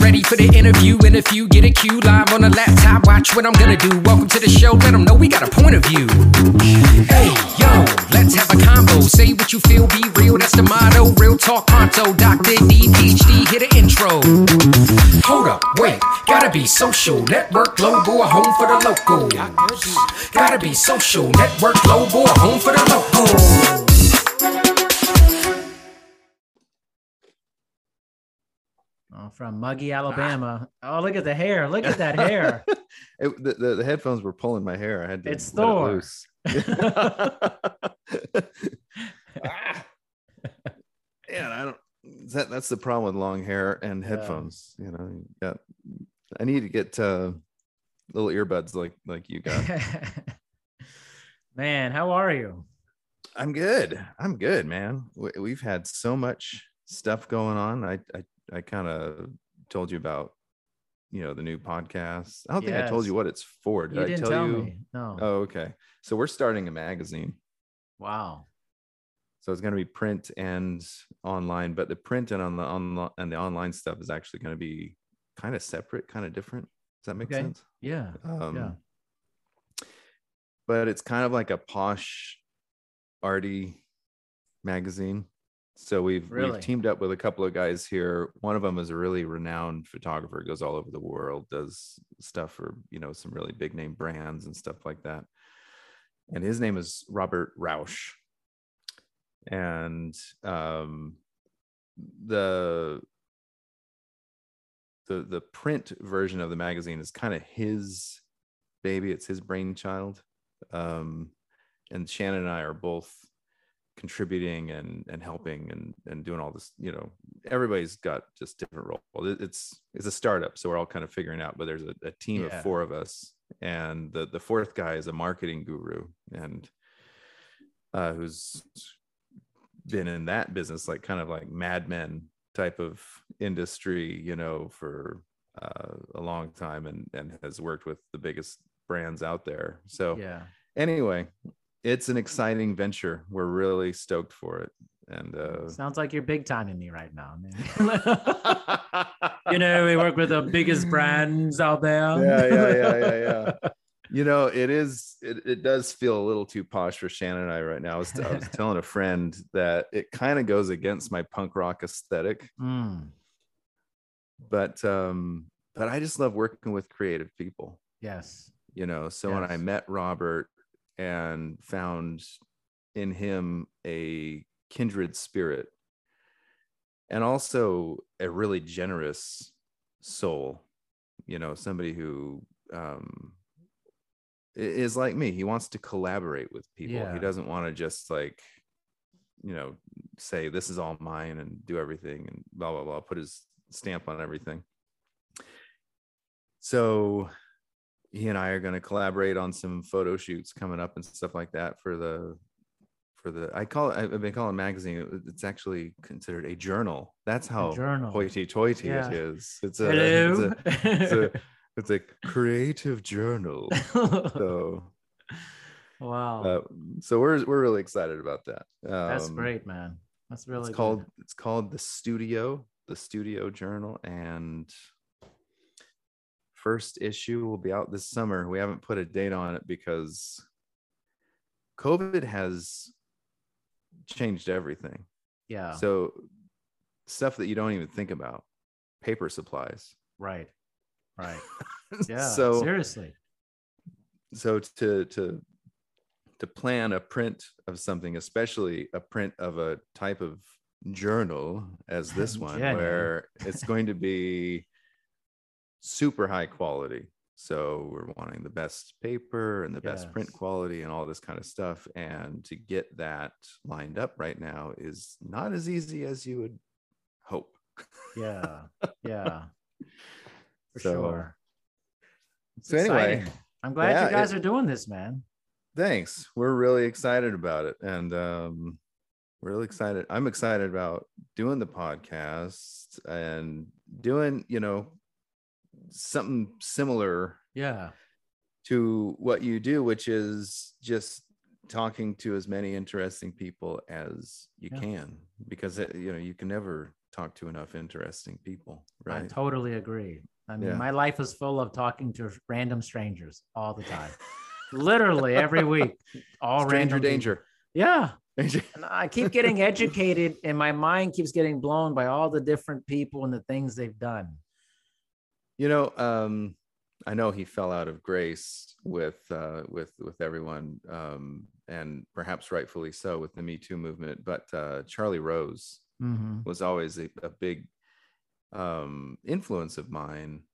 ready for the interview. And if you get a cue live on a laptop, watch what I'm gonna do. Welcome to the show, let them know we got a point of view. Hey, yo, let's have a combo. Say what you feel, be real, that's the motto. Real talk, pronto. Dr. D, PhD, hit an intro. Hold up, wait, gotta be social. Network global, a home for the local. Gotta be social. Network global, a home for the local. From Muggy, Alabama. Oh, look at the hair. Look at that hair. It, the, the, the headphones were pulling my hair. I had to It's let it loose. Ah. yeah, I don't. That that's the problem with long hair and Yeah. headphones. You know, you got. I need to get uh, little earbuds like like you got. Man, how are you? I'm good. I'm good, man. We, we've had so much stuff going on. I I, I kind of told you about, you know, the new podcast. I don't think I told you what it's for. Did you I tell, tell you? me. No. Oh, okay. So we're starting a magazine. Wow. So it's going to be print and online, but the print and on the on and the online stuff is actually going to be kind of separate, kind of different. Does that make Okay. sense? Yeah. Um, yeah. But it's kind of like a posh, arty magazine. So we've Really? we've teamed up with a couple of guys here. One of them is a really renowned photographer, goes all over the world, does stuff for you know some really big name brands and stuff like that. And his name is Robert Rausch. And um, the the the print version of the magazine is kind of his baby. It's his brainchild. Um, and Shannon and I are both contributing and and helping and and doing all this. You know, everybody's got just different role. It- It's it's a startup, so we're all kind of figuring out. But there's a, a team Yeah. of four of us, and the the fourth guy is a marketing guru and uh, who's been in that business, like kind of like Mad Men type of industry, you know, for uh, a long time, and and has worked with the biggest brands out there. So Yeah. anyway, it's an exciting venture. We're really stoked for it, and uh, Sounds like you're big timing me right now, man. you know, we work with the biggest brands out there. yeah, yeah, yeah, yeah, yeah. You know, it is. It, it does feel a little too posh for Shannon and I right now. I was, I was telling a friend that it kind of goes against my punk rock aesthetic, Mm, but um, but I just love working with creative people. yes. You know, so when I met Robert and found in him a kindred spirit, and also a really generous soul, you know, somebody who um, is like me. He wants to collaborate with people. Yeah. He doesn't want to just like, you know, say this is all mine and do everything and blah blah blah. Put his stamp on everything. So he and I are going to collaborate on some photo shoots coming up and stuff like that for the for the I call it I've been calling it magazine. It's actually considered a journal. That's how journal. hoity toity Yeah. it is. It's a. It's a, it's a it's a creative journal. So wow. uh, so we're we're really excited about that. That's Um, great, man. That's really it's good. called it's called the studio the studio journal and first issue will be out this summer we haven't put a date on it because covid has changed everything Yeah. so stuff that you don't even think about paper supplies right. Right. Yeah. so seriously. so to to to plan a print of something especially a print of a type of journal as this one Journal. where it's going to be super high quality so we're wanting the best paper and the best print quality and all this kind of stuff and to get that lined up right now is not as easy as you would hope Yeah. Yeah. For So- sure. It's so anyway. I'm glad yeah, you guys it- are doing this, man. thanks we're really excited about it and um really excited i'm excited about doing the podcast and doing you know something similar Yeah. to what you do which is just talking to as many interesting people as you Yeah. can because it, you know you can never talk to enough interesting people, right I totally agree. I mean, Yeah. my life is full of talking to random strangers all the time. Literally every week. All Stranger random people. danger. Yeah. And I keep getting educated, and my mind keeps getting blown by all the different people and the things they've done. You know, um, I know he fell out of grace with uh, with with everyone, um, and perhaps rightfully so with the Me Too movement. But uh, Charlie Rose Mhm. was always a, a big um, influence of mine,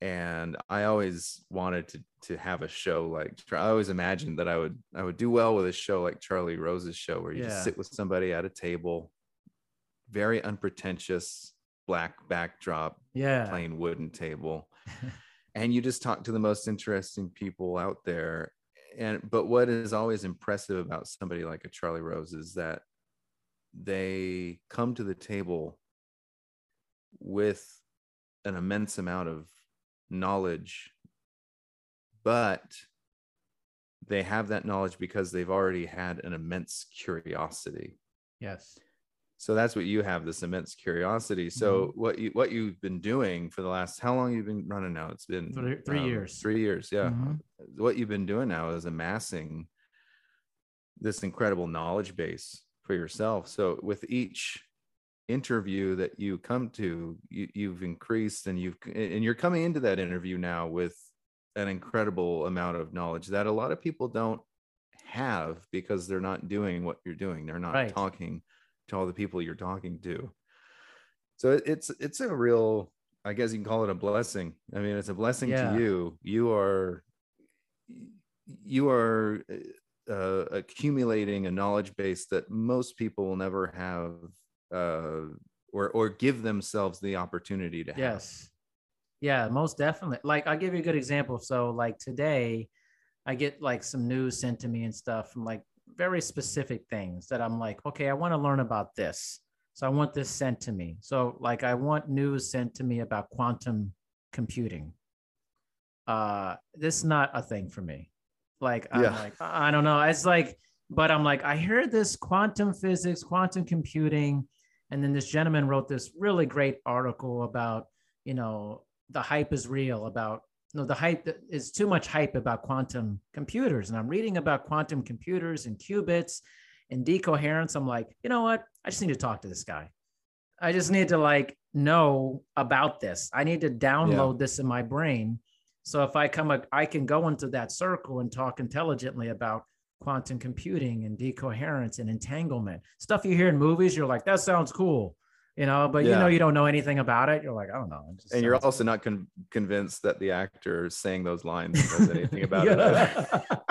and I always wanted to to have a show like I always imagined that I would I would do well with a show like Charlie Rose's show, where you Yeah. just sit with somebody at a table, very unpretentious black backdrop, Yeah. plain wooden table and you just talk to the most interesting people out there and but what is always impressive about somebody like a charlie rose is that they come to the table with an immense amount of knowledge but they have that knowledge because they've already had an immense curiosity Yes. So that's what you have this immense curiosity. So what you what you've been doing for the last how long you've been running now? It's been Three- three um, years. three years yeah. Mhm. what you've been doing now is amassing this incredible knowledge base for yourself. So with each interview that you come to you, you've increased and you've and you're coming into that interview now with an incredible amount of knowledge that a lot of people don't have because they're not doing what you're doing. They're not Right. talking to all the people you're talking to so it's it's a real i guess you can call it a blessing i mean it's a blessing Yeah. to you you are you are uh, accumulating a knowledge base that most people will never have uh, or or give themselves the opportunity to have. Yes. Yeah, most definitely. Like I'll give you a good example. So like today, I get like some news sent to me and stuff from like very specific things that I'm like, okay, I want to learn about this. So I want this sent to me. So like I want news sent to me about quantum computing. Uh this is not a thing for me. Like I'm Yeah. like, I I don't know. It's like, but I'm like, I heard this quantum physics, quantum computing, and then this gentleman wrote this really great article about, you know, the hype is real about no, the hype is too much hype about quantum computers. And I'm reading about quantum computers and qubits and decoherence. I'm like, you know what? I just need to talk to this guy. I just need to like know about this. I need to download this in my brain. So if I come, I can go into that circle and talk intelligently about quantum computing and decoherence and entanglement stuff you hear in movies. You're like, that sounds cool, you know, but you know, you don't know anything about it. You're like, I don't know. And you're also not con- convinced that the actor saying those lines knows anything about it.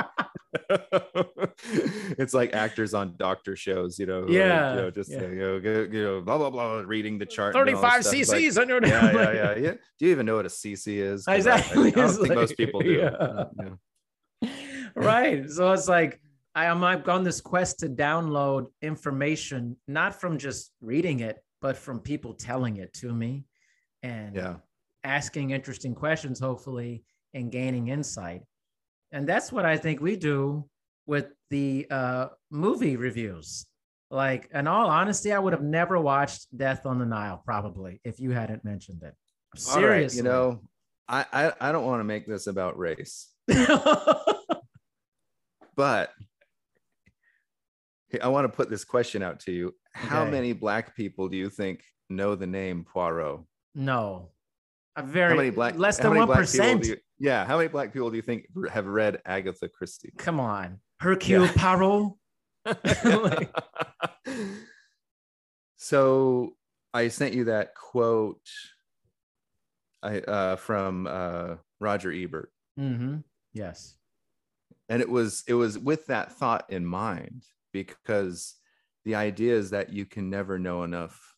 It's like actors on doctor shows, you know. Yeah, you know, just yeah. uh, you know, you know, blah blah blah, reading the chart. and all 35 this stuff. It's like, cc's on your yeah, yeah, yeah, yeah. Do you even know what a CC is I- I, Exactly. I don't It's think most people do. yeah. Yeah. right. So it's like I am I've on this quest to download information, not from just reading it, but from people telling it to me and yeah. asking interesting questions, hopefully, and gaining insight. And that's what I think we do with the uh, movie reviews. Like, in all honesty, I would have never watched Death on the Nile, probably, if you hadn't mentioned it. All right, Seriously. you know, I I, I don't want to make this about race, but I want to put this question out to you. How Okay. many black people do you think know the name Poirot? no. A very How many black less than one percent. yeah, how many black people do you think have read Agatha Christie? Come on, Hercule Yeah. Poirot. Like- so I sent you that quote I uh, from uh, Roger Ebert, hmm Yes. and it was it was with that thought in mind because the idea is that you can never know enough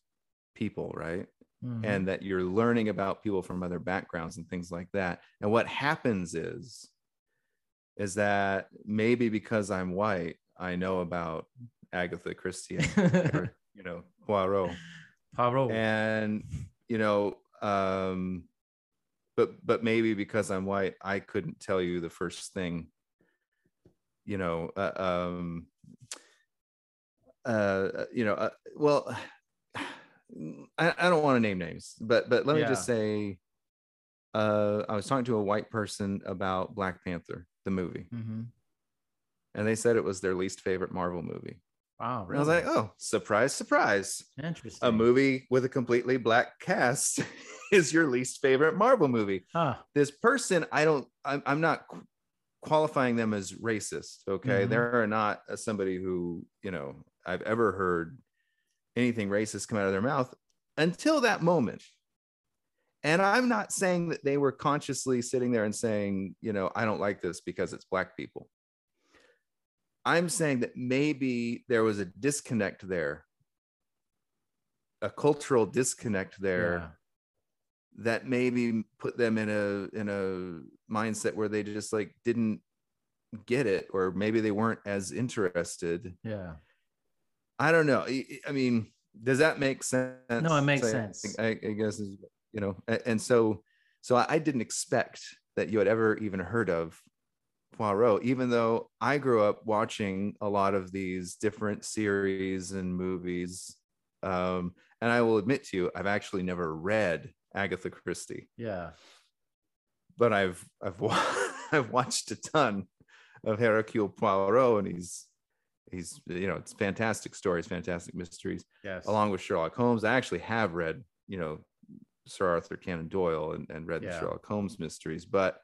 people, right? Mhm. and that you're learning about people from other backgrounds and things like that. And what happens is, is that maybe because I'm white, I know about Agatha Christie, or, you know, Poirot, Poirot. and you know, um, but but maybe because I'm white, I couldn't tell you the first thing, you know, uh, um, uh, you know, uh, well. I, I don't want to name names, but but let me just say, uh, I was talking to a white person about Black Panther, the movie, Mhm. and they said it was their least favorite Marvel movie. Wow. Really? I was like, oh, surprise, surprise! Interesting. A movie with a completely black cast is your least favorite Marvel movie. Huh. This person, I don't, I'm, I'm not qu- qualifying them as racist. Okay, Mhm. they're not uh, somebody who you know I've ever heard anything racist come out of their mouth until that moment. And I'm not saying that they were consciously sitting there and saying, you know, I don't like this because it's black people. I'm saying that maybe there was a disconnect there, a cultural disconnect there Yeah. that maybe put them in a in a mindset where they just like didn't get it or maybe they weren't as interested Yeah. I don't know i, I mean does that make sense No, it makes I- sense. i, I guess is you know and so so I, didn't expect that you had ever even heard of Poirot, even though I grew up watching a lot of these different series and movies. Um, and I will admit to you, I've actually never read Agatha Christie, Yeah. but I've I've I've watched a ton of Hercule Poirot, and he's he's you know it's fantastic stories, fantastic mysteries Yes. along with Sherlock Holmes. I actually have read, you know, Sir Arthur Conan Doyle and, and read the Sherlock Holmes mysteries, but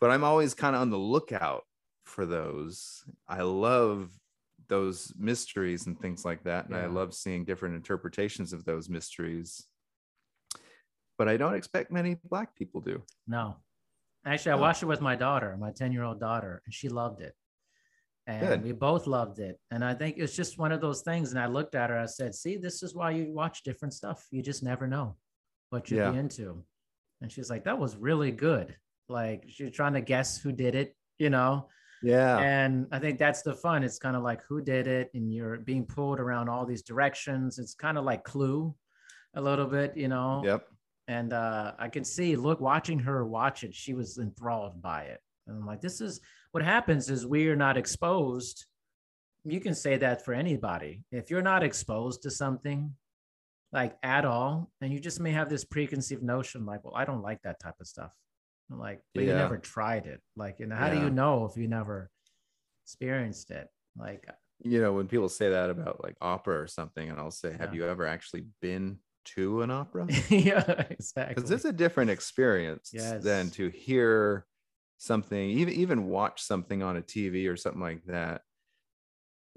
but I'm always kind of on the lookout for those. I love those mysteries and things like that. And I love seeing different interpretations of those mysteries. But I don't expect many black people do. No. Actually, I No. watched it with my daughter, my 10 year old daughter, and she loved it. And Good. we both loved it. And I think it's just one of those things. And I looked at her, I said, See, this is why you watch different stuff. You just never know what you'd Yeah. be into. And she's like, That was really good. Like she's trying to guess who did it, you know? Yeah. And I think that's the fun. It's kind of like who did it, and you're being pulled around all these directions. It's kind of like Clue a little bit, you know? Yep. and uh, I could see, look, watching her watch it, she was enthralled by it. And I'm like, this is what happens is we are not exposed. You can say that for anybody. If you're not exposed to something like at all, and you just may have this preconceived notion, like, well, I don't like that type of stuff. I'm like, but you never tried it. Like, you know, how do you know if you never experienced it? Like, uh, You know, when people say that about like opera or something, and I'll say, Have you ever actually been to an opera? yeah, exactly. because it's a different experience than to hear something even even watch something on a tv or something like that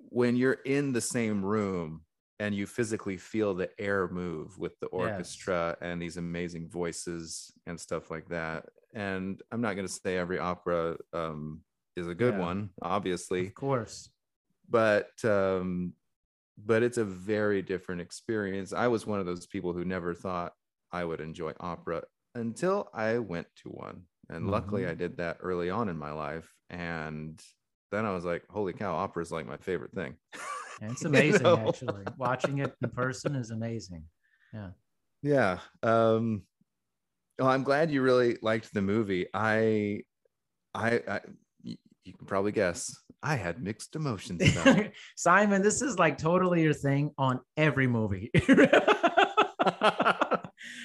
when you're in the same room and you physically feel the air move with the orchestra and these amazing voices and stuff like that and i'm not going to say every opera um, is a good Yeah. one obviously of course. but um but it's a very different experience i was one of those people who never thought i would enjoy opera until i went to one and luckily Mhm. i did that early on in my life and then i was like holy cow opera is like my favorite thing And it's You amazing, know? actually. Watching it in person is amazing. yeah Yeah. um well i'm glad you really liked the movie I, I, I you can probably guess i had mixed emotions about it. Simon, this is like totally your thing on every movie.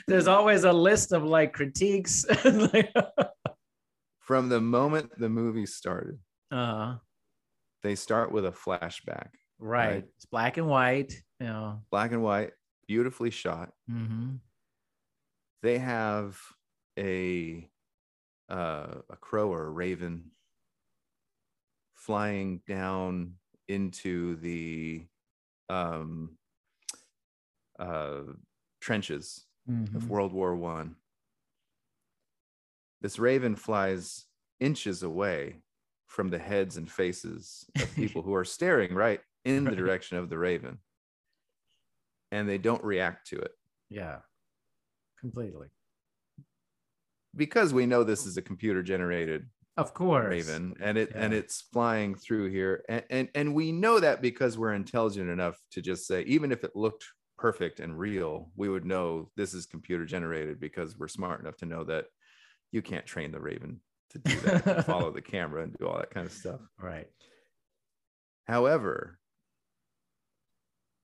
There's always a list of like critiques. from the moment the movie started uh, they start with a flashback right. Right. It's black and white. You know. black and white beautifully shot hmm they have a uh, a crow or a raven flying down into the um uh trenches of Mhm. world war one this raven flies inches away from the heads and faces of people who are staring right in the direction of the raven and they don't react to it Yeah. Completely. because we know this is a computer generated Of course. raven and it and it's flying through here and, and and we know that because we're intelligent enough to just say even if it looked perfect and real we would know this is computer generated because we're smart enough to know that you can't train the raven to do that follow the camera and do all that kind of stuff Right. however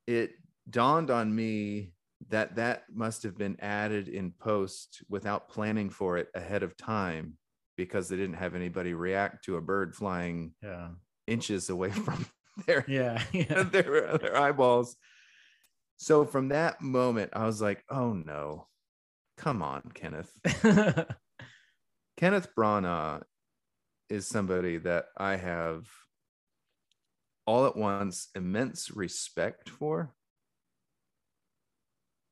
it dawned on me that that must have been added in post without planning for it ahead of time because they didn't have anybody react to a bird flying Yeah. inches away from their Yeah. Yeah. their, their eyeballs. So from that moment, I was like, oh no, come on, Kenneth. Kenneth Branagh is somebody that I have all at once immense respect for.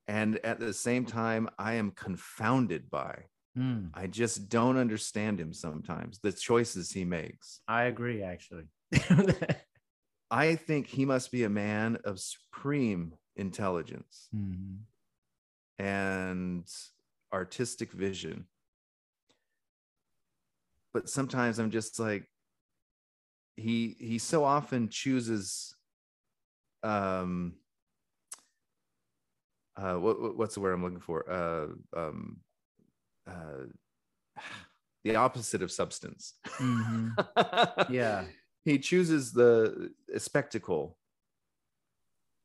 And at the same time, I am confounded by. Hmm. I just don't understand him sometimes, the choices he makes. I agree, actually. I think he must be a man of supreme intelligence Mhm. and artistic vision. But sometimes I'm just like, he he so often chooses um uh what what- what's the word I'm looking for? Uh um uh the opposite of substance. Mhm. Yeah. he chooses the spectacle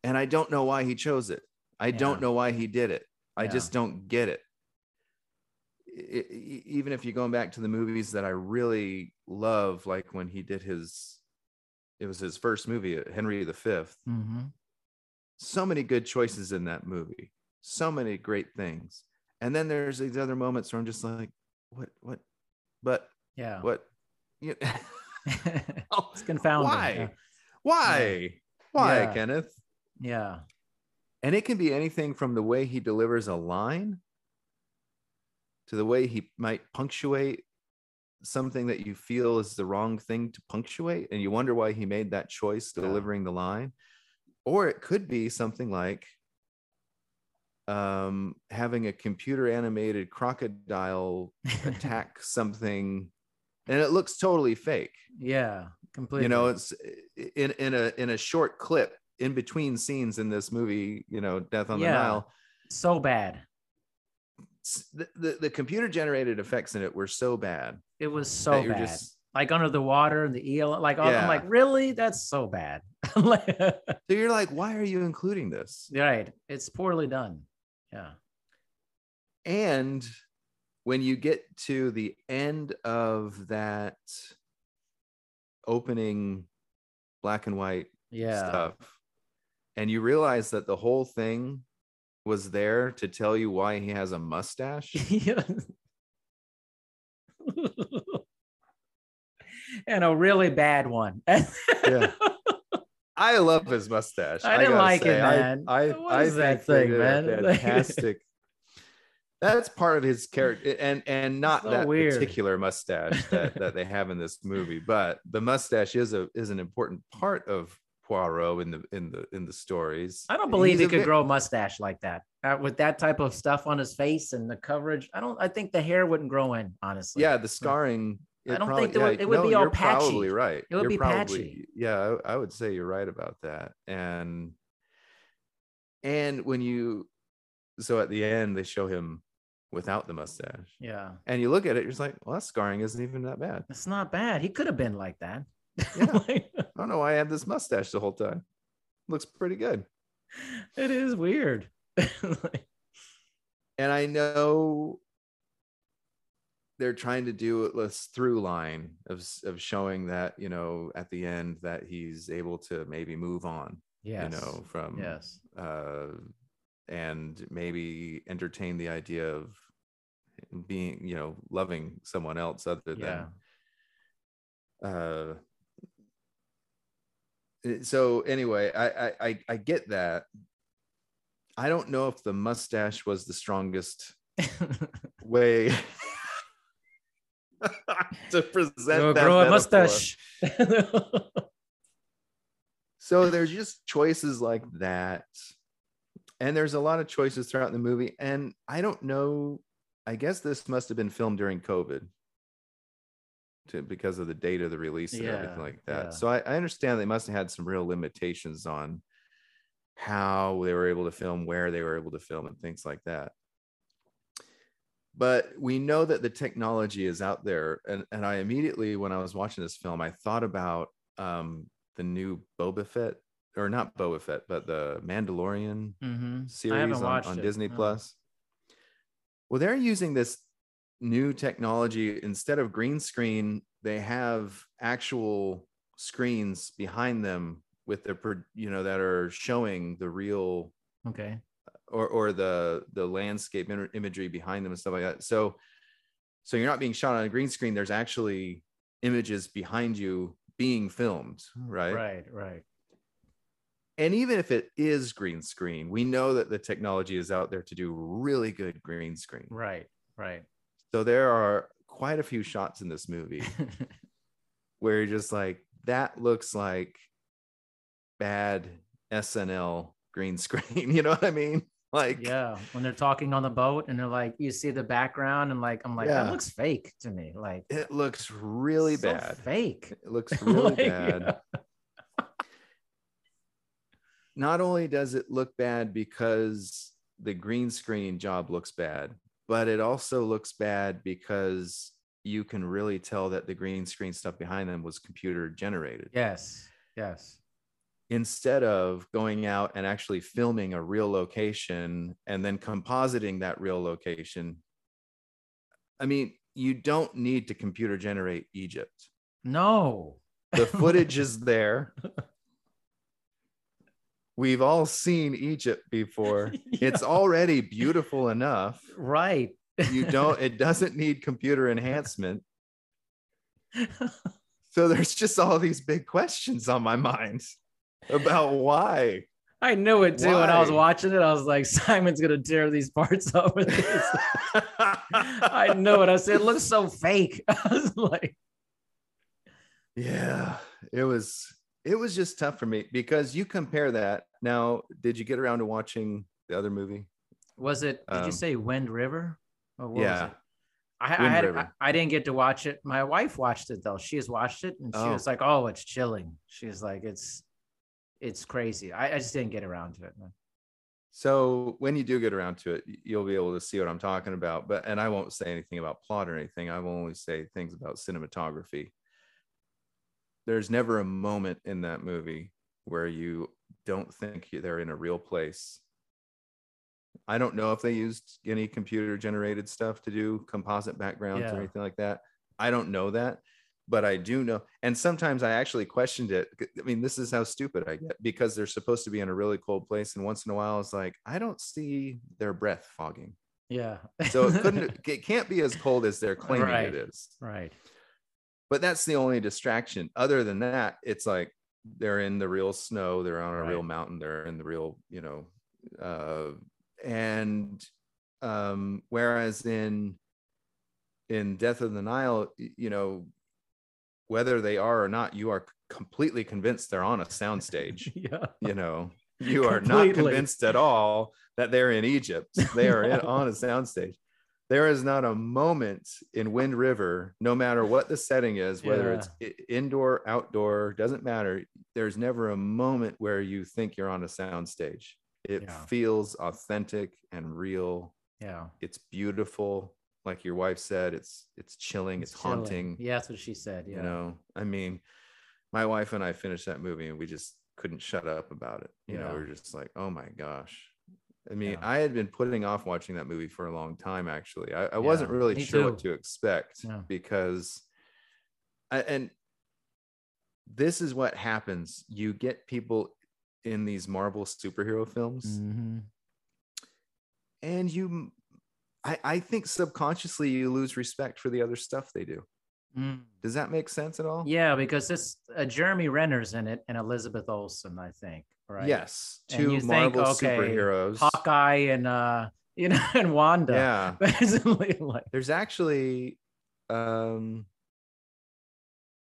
and i don't know why he chose it i Yeah. don't know why he did it i Yeah. just don't get it. I- I- even if you're going back to the movies that i really love like when he did his it was his first movie uh, henry v Mhm. so many good choices in that movie so many great things and then there's these other moments where i'm just like what what but Yeah. what you it's confounding. Why? Yeah. Why? Why, Yeah. Kenneth? Yeah. And it can be anything from the way he delivers a line to the way he might punctuate something that you feel is the wrong thing to punctuate. And you wonder why he made that choice Yeah. delivering the line. Or it could be something like um, having a computer animated crocodile attack something and it looks totally fake Yeah. Completely. you know it's in in a in a short clip in between scenes in this movie you know death on Yeah. the nile so bad. the, the, the computer generated effects in it were so bad It was so bad. just like under the water and the eel. Like Yeah. I'm like, really? That's so bad. So you're like why are you including this right. It's poorly done. Yeah. and when you get to the end of that opening black and white Yeah. stuff and you realize that the whole thing was there to tell you why he has a mustache Yeah. and a really bad one. Yeah. I love his mustache. I didn't gotta like it, say. I- man. I, What I, is that thing, man? Fantastic. That's part of his character, and and not So that weird. particular mustache that, that they have in this movie, but the mustache is a is an important part of Poirot in the in the in the stories. I don't believe he could vi- grow a mustache like that uh, with that type of stuff on his face and the coverage. I don't. I think the hair wouldn't grow in. Honestly. Yeah, the scarring. I don't probably- think it would- it would no, be all you're Probably right. It would You're be probably, patchy. Yeah, I, I would say you're right about that. And and when you so at the end they show him without the mustache, Yeah. and you look at it, you're just like, well, that scarring isn't even that bad. It's not bad. He could have been like that. Yeah. Like, I don't know why I had this mustache the whole time. Looks pretty good. it is weird. Like, And I know they're trying to do this through line of of showing that you know at the end that he's able to maybe move on yes. you know from Yes. uh and maybe entertain the idea of being you know loving someone else other Yeah. than uh Uh, so anyway I, I i get that i don't know if the mustache was the strongest way to present Grow, that grow a mustache. So there's just choices like that. And there's a lot of choices throughout the movie. And I don't know. I guess this must have been filmed during COVID to, because of the date of the release and Yeah, everything like that. yeah. So I, I understand they must have had some real limitations on how they were able to film, where they were able to film, and things like that. But we know that the technology is out there. And, and I immediately, when I was watching this film, I thought about um, the new Boba Fett or not Boba Fett, but the Mandalorian Mm-hmm. series on, on Disney no. Plus. Well, they're using this new technology instead of green screen. They have actual screens behind them with the you know that are showing the real Okay. Uh, or or the the landscape imagery behind them and stuff like that. So so you're not being shot on a green screen. There's actually images behind you being filmed, right? Right. Right. And even if it is green screen, we know that the technology is out there to do really good green screen. Right. Right. So there are quite a few shots in this movie where you're just like, that looks like bad SNL green screen. You know what I mean? Like, yeah. When they're talking on the boat and they're like, you see the background and like, I'm like, Yeah. that looks fake to me. Like, it looks really so bad. Fake. It looks really Like, bad. yeah. Not only does it look bad because the green screen job looks bad, but it also looks bad because you can really tell that the green screen stuff behind them was computer generated. Yes. Yes. Instead of going out and actually filming a real location and then compositing that real location. I mean, you don't need to computer generate Egypt. No. The footage is there. We've all seen Egypt before. It's already beautiful enough. right. You don't, it doesn't need computer enhancement. So there's just all these big questions on my mind about why. I knew it too. When I was watching it, I was like, Simon's gonna tear these parts up. with this." I knew it. I said, it looks so fake. I was like, yeah, it was it was just tough for me because you compare that. Now, did you get around to watching the other movie? was it? Did Um, you say Wind River? Or what was yeah. it? I, I had I. I didn't get to watch it. My wife watched it though. She has watched it and she Oh. was like, "Oh, it's chilling." She's like, "It's it's crazy." I, I just didn't get around to it. Man. So when you do get around to it, you'll be able to see what I'm talking about. But and I won't say anything about plot or anything. I will only say things about cinematography. There's never a moment in that movie where you don't think they're in a real place. I don't know if they used any computer generated stuff to do composite backgrounds Yeah. or anything like that. I don't know that, but I do know. And sometimes I actually questioned it. I mean, this is how stupid I get because they're supposed to be in a really cold place. And once in a while, it's like, I don't see their breath fogging. Yeah. So it couldn't, it can't be as cold as they're claiming Right. it is. right. But that's the only distraction. Other than that, it's like they're in the real snow, they're on a real mountain, they're in the real, you know, uh, and um, whereas in in Death of the Nile, you know, whether they are or not, you are completely convinced they're on a soundstage. Yeah. you know, you are not convinced at all that they're in Egypt. They are in, on a soundstage. There is not a moment in Wind River, no matter what the setting is, whether it's indoor, outdoor, doesn't matter. There's never a moment where you think you're on a soundstage. It Yeah. feels authentic and real. Yeah. It's beautiful. Like your wife said, it's it's chilling, it's, chilling. haunting. Yeah, that's what she said. Yeah. You know, I mean, my wife and I finished that movie and we just couldn't shut up about it. You know, Yeah. we were just like, oh my gosh. I mean, Yeah. I had been putting off watching that movie for a long time, actually. I, I wasn't really sure what to expect Yeah. because, I, and this is what happens you get people in these Marvel superhero films, Mhm. and you, I, I think subconsciously you lose respect for the other stuff they do. Mm. Does that make sense at all? Yeah, because this uh, Jeremy Renner's in it and Elizabeth Olsen, I think. Right. Yes, two you think, Marvel okay, superheroes. Hawkeye and uh, you know, and Wanda. Yeah, Basically, like there's actually, um,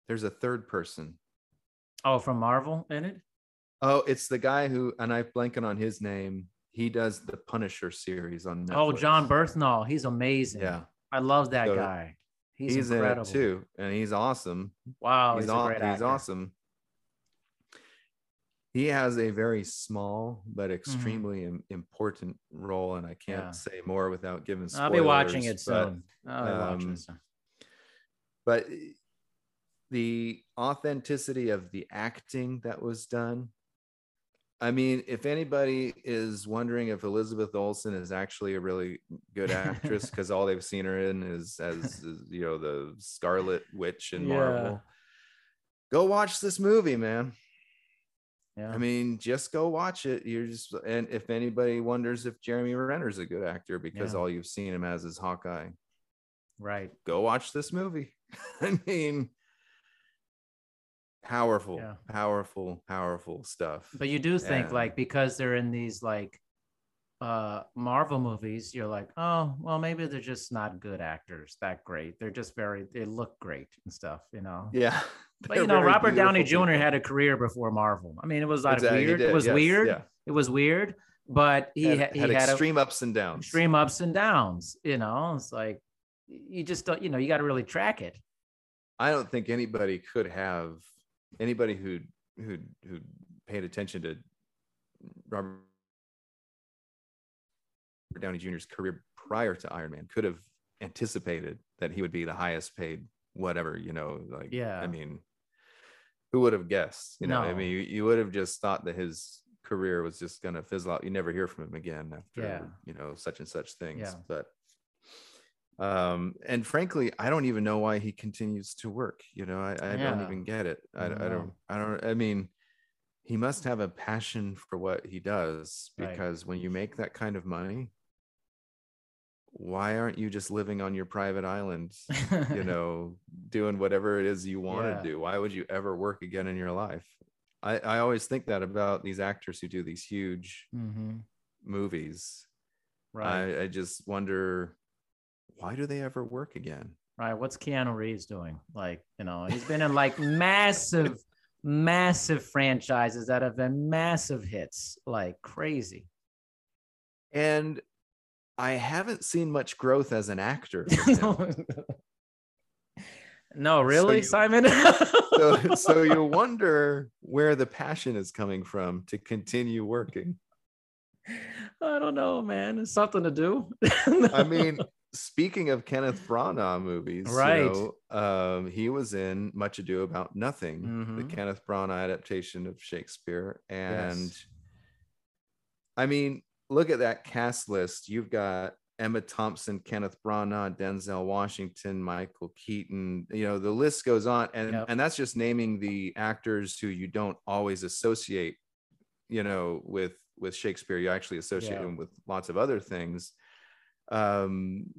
there's a third person. oh, from Marvel in it. Oh, it's the guy who, and I'm blanking on his name. He does the Punisher series on Netflix. Oh, Jon Bernthal. He's amazing. Yeah, I love that So, guy. He's, he's, incredible. in it too, and he's awesome. Wow, he's he's, a he's awesome. He has a very small Mm-hmm. but extremely im- important role, and I can't Yeah. say more without giving. Spoilers, I'll be watching it but- soon. I'll be watching um, it soon. but the authenticity of the acting that was done I mean, if anybody is wondering if Elizabeth Olsen is actually a really good actress because all they've seen her in is as is, you know the Scarlet Witch in Yeah. Marvel, go watch this movie, man. Yeah. I mean, just go watch it. You're just and if anybody wonders if Jeremy Renner's a good actor because Yeah. all you've seen him as is Hawkeye, right. go watch this movie. I mean, powerful, Yeah. powerful, powerful stuff. But you do think like because they're in these like uh Marvel movies, you're like, oh, well, maybe they're just not good actors that great. They're just very they look great and stuff, you know. yeah, But you know, Robert Downey Jr. people. had a career before Marvel. I mean, it was like Exactly, weird. did, It was yes, weird. yeah. It was weird, but he had, he had had, extreme ups and downs. extreme ups and downs. You know, it's like you just don't. You know, you got to really track it. I don't think anybody could have anybody who who who paid attention to Robert Downey Jr.'s career prior to Iron Man could have anticipated that he would be the highest paid whatever, you know, like Yeah. I mean, who would have guessed? You know, I mean, you, you would have just thought that his career was just gonna fizzle out. You never hear from him again after Yeah. you know such and such things. Yeah. But um and frankly i don't even know why he continues to work you know i, I don't even get it I, I don't i don't i mean he must have a passion for what he does Right. because when you make that kind of money why aren't you just living on your private island you know doing whatever it is you want Yeah. to do why would you ever work again in your life i i always think that about these actors who do these huge hmm movies Right. I, I just wonder why do they ever work again Right. What's Keanu Reeves doing? Like, you know, he's been in like massive, massive franchises that have been massive hits, like crazy. and I haven't seen much growth as an actor. no, really, you- Simon? so, so you wonder where the passion is coming from to continue working. I don't know, man. It's something to do. I mean, speaking of Kenneth Branagh movies, you Right. know, um, he was in Much Ado About Nothing, the Mhm. Kenneth Branagh adaptation of Shakespeare, and Yes. I mean, look at that cast list. You've got Emma Thompson, Kenneth Branagh, Denzel Washington, Michael Keaton. You know, the list goes on, and Yep. and that's just naming the actors who you don't always associate, you know, with with Shakespeare. You actually associate Yeah. them with lots of other things. Um,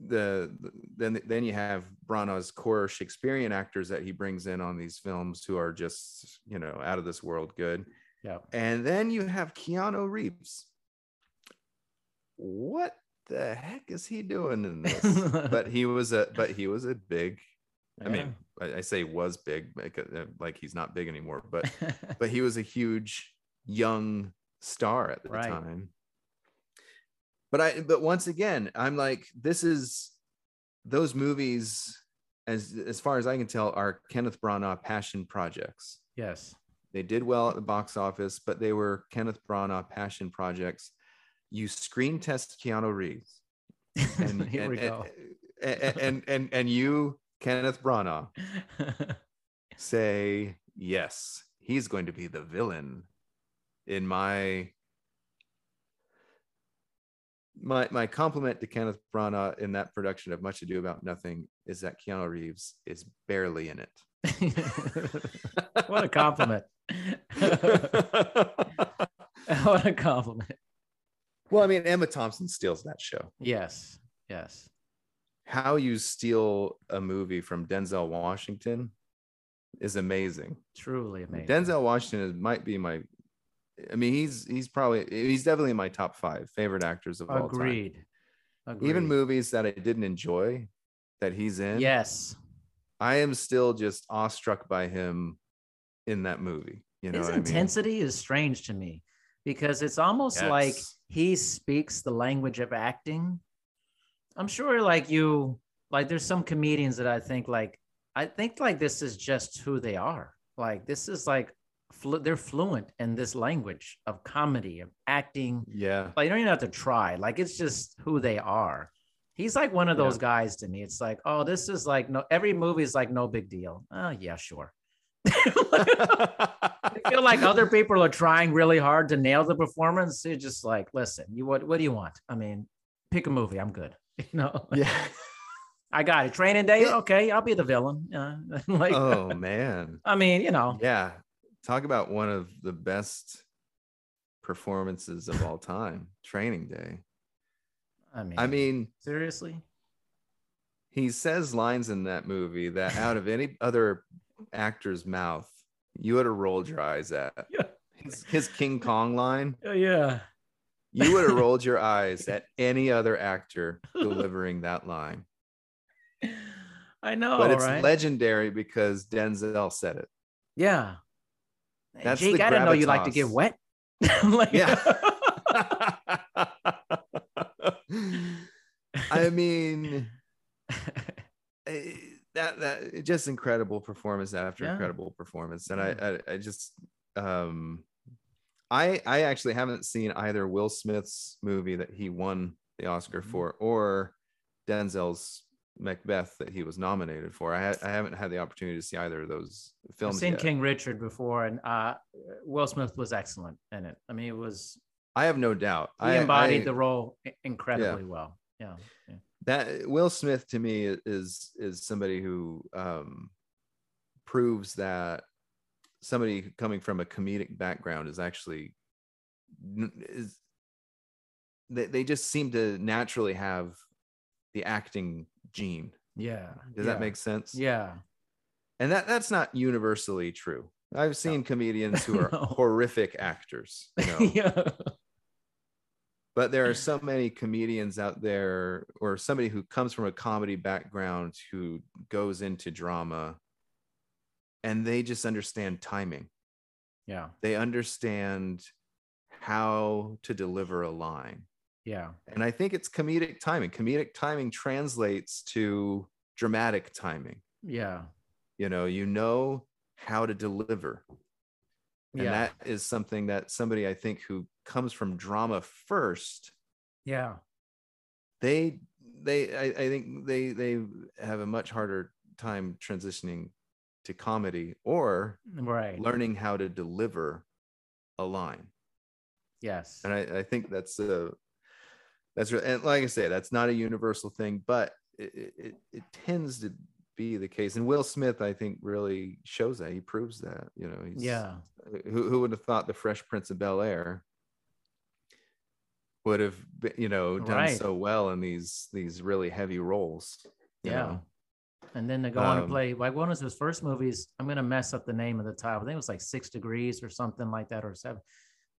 the the- then then you have Branagh's core Shakespearean actors that he brings in on these films who are just you know out of this world good. yeah. And then you have Keanu Reeves. What the heck is he doing in this? but he was a but he was a big. I mean, I, I say was big like, uh, he's not big anymore, but but he was a huge young star at the Right. time. But I but once again, I'm like, this is those movies, as as far as I can tell, are Kenneth Branagh passion projects. yes. They did well at the box office, but they were Kenneth Branagh passion projects. You screen test Keanu Reeves, and Here and, we and, go. and, and and and you, Kenneth Branagh, say yes, he's going to be the villain in my my my compliment to Kenneth Branagh in that production of Much Ado About Nothing is that Keanu Reeves is barely in it. what a compliment. what a compliment. Well, I mean, Emma Thompson steals that show. Yes. Yes. How you steal a movie from Denzel Washington is amazing. Truly amazing. Denzel Washington is, might be my. I mean, he's he's probably he's definitely in my top five favorite actors of all time. Agreed. Agreed. Even movies that I didn't enjoy, that he's in. Yes. I am still just awestruck by him in that movie. You know His what I mean? intensity is strange to me because it's almost like he speaks the language of acting. I'm sure, like you, like there's some comedians that I think like I think like this is just who they are. Like this is like flu- they're fluent in this language of comedy of acting. Yeah. Like you don't even have to try. Like it's just who they are. He's like one of those Yeah. guys to me. It's like, oh, this is like no every movie is like no big deal. Oh yeah, sure. I feel like other people are trying really hard to nail the performance. You're just like, listen, you what? What do you want? I mean, pick a movie. I'm good. You know. yeah. I got it. Training day. Okay, I'll be the villain. Uh, like, Oh man. I mean, you know. Yeah. Talk about one of the best performances of all time. Training Day. I mean, I mean, seriously. he says lines in that movie that out of any other actor's mouth, you would have rolled your eyes at. Yeah. His, his King Kong line, Uh, yeah. you would have rolled your eyes at any other actor delivering that line. I know, but it's right? legendary because Denzel said it. yeah. That's Jake, I didn't know you like to get wet. like, Yeah. I mean, that that just incredible performance after Yeah. incredible performance, and I, I I just um, I I actually haven't seen either Will Smith's movie that he won the Oscar Mhm. for or Denzel's Macbeth that he was nominated for. I ha- I haven't had the opportunity to see either of those films. I've seen yet. King Richard before, and uh, Will Smith was excellent in it. I mean, it was I have no doubt. he embodied I- the role i- incredibly well. Yeah. yeah. That Will Smith to me is is somebody who um, proves that somebody coming from a comedic background is actually is they, they just seem to naturally have the acting gene. Yeah. Does yeah. that make sense? Yeah. And that that's not universally true. I've seen comedians who are No. horrific actors, you know, yeah. But there are so many comedians out there or somebody who comes from a comedy background who goes into drama and they just understand timing Yeah. they understand how to deliver a line Yeah. and i think it's comedic timing comedic timing translates to dramatic timing Yeah. you know you know how to deliver and Yeah. that is something that somebody i think who comes from drama first yeah. they they I, I think they they have a much harder time transitioning to comedy or Right. learning how to deliver a line Yes. and i, I think that's a that's re- and like i say that's not a universal thing but it, it, it- it tends to be the case and will smith i think really shows that he proves that you know he's Yeah. who, who would have thought the fresh prince of bel air would have been, you know done Right. so well in these these really heavy roles Yeah. know? And then to go on to Um, play like one of his first movies. I'm gonna mess up the name of the title. I think it was like Six Degrees or something like that, or seven.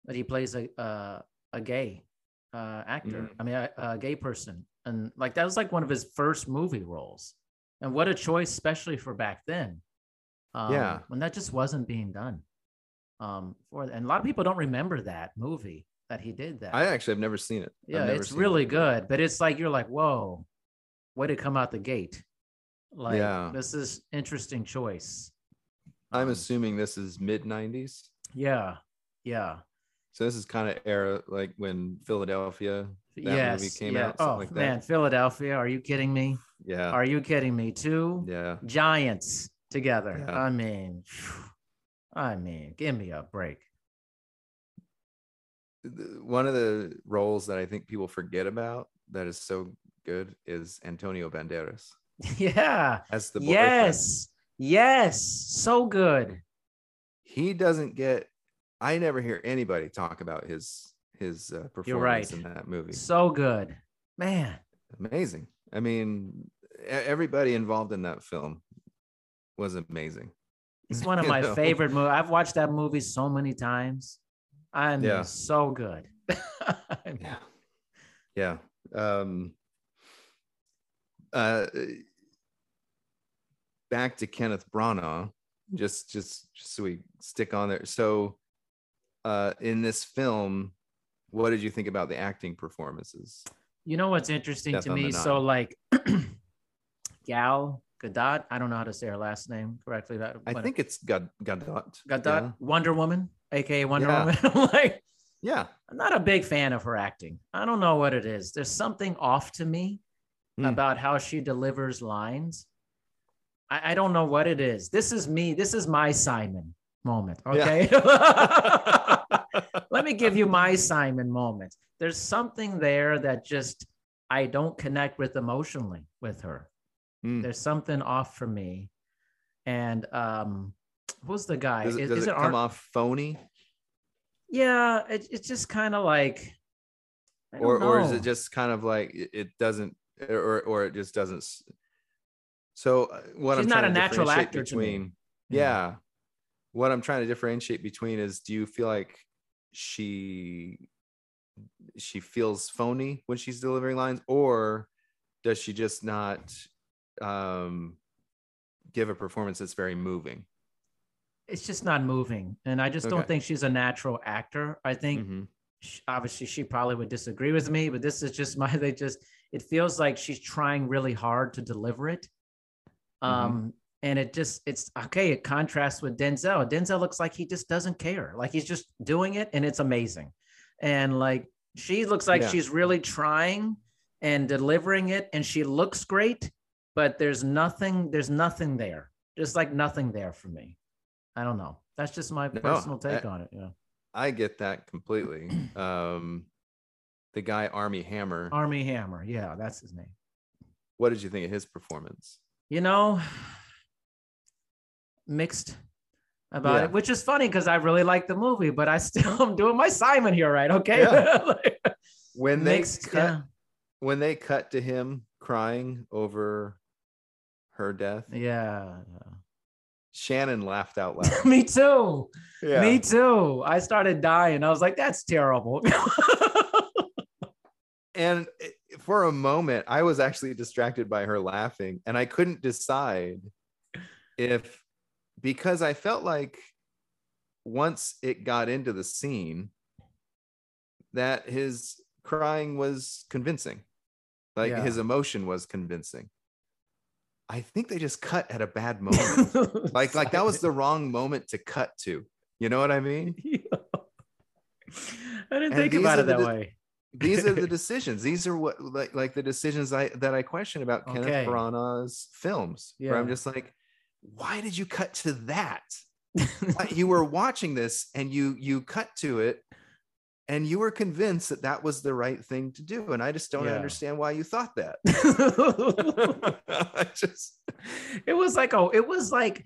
But he plays a uh, a gay uh, actor. Mm. I mean, a, a gay person, and like that was like one of his first movie roles. And what a choice, especially for back then. Um, Yeah. when that just wasn't being done. Um, for and a lot of people don't remember that movie that he did that. i actually have never seen it Yeah, never it's really it. good, but it's like you're like, whoa, way to come out the gate. Like, Yeah. this is interesting choice. i'm Um, assuming this is mid 90s Yeah, yeah, so this is kind of era like when philadelphia That yes, movie came yeah. out, oh like man, Philadelphia, are you kidding me? yeah Are you kidding me? Two yeah giants together. Yeah. I mean, I mean, give me a break. One of the roles that I think people forget about that is so good is Antonio Banderas yeah. as the boyfriend. Yes. Yes. So good. He doesn't get. I never hear anybody talk about his his uh, performance right. in that movie. So good. Man. Amazing. I mean, everybody involved in that film was amazing. It's one of my favorite movies. I've watched that movie so many times. I mean, Yeah. so good. Yeah. Yeah. Um uh back to Kenneth Branagh, just just just so we stick on there. So uh in this film, what did you think about the acting performances? You know what's interesting Death to me? So, like, Gal Gadot, I don't know how to say her last name correctly. But I think it's Gad Gadot. Gadot, Wonder Woman, aka Wonder Yeah. Woman. I'm like, Yeah. I'm not a big fan of her acting. I don't know what it is. There's something off to me Hmm. about how she delivers lines. I, I don't know what it is. This is me. This is my Simon. moment. Yeah. Okay. Let me give you my Simon moment. There's something there that just I don't connect with emotionally with her. Mm. There's something off for me. And um who's the guy? Does it, Is- does is it it come Ar- off phony, Yeah, it, it's just kind of like I don't or or is it just kind of like it, it doesn't, or or it just doesn't? So uh, what She's I'm not a to natural actor between, Yeah. yeah, what I'm trying to differentiate between is, do you feel like she she feels phony when she's delivering lines, or does she just not um give a performance that's very moving? It's just not moving. And I just don't think she's a natural actor. I think Mhm. sh- obviously she probably would disagree with me, but this is just my they just it feels like she's trying really hard to deliver it. Um and it just it's okay, it contrasts with Denzel. Denzel looks like he just doesn't care. Like he's just doing it and it's amazing. And like she looks like Yeah. she's really trying and delivering it and she looks great, but there's nothing there's nothing there. Just like nothing there for me. I don't know. That's just my No, personal take I- on it. Yeah. I get that completely. Um, the guy Armie Hammer. Armie Hammer. Yeah, that's his name. What did you think of his performance? You know, mixed about Yeah. it, which is funny because I really like the movie, but I still am doing my Simon here, right? Okay. Like, When they mixed. cut, Yeah. when they cut to him crying over her death, Yeah. Shannon laughed out loud. Me too. yeah. Me too. I started dying. I was like, that's terrible. and for a moment, I was actually distracted by her laughing, and I couldn't decide if because I felt like once it got into the scene that his crying was convincing, like Yeah. his emotion was convincing. I think they just cut at a bad moment. like like that was the wrong moment to cut to. You know what I mean? I didn't And think about it that dis- way. these are the decisions these are what like, like the decisions i that i question about Okay. kenneth branagh's films where i'm just like why did you cut to that you were watching this and you you cut to it and you were convinced that that was the right thing to do and i just don't Yeah. understand why you thought that i just it was like oh it was like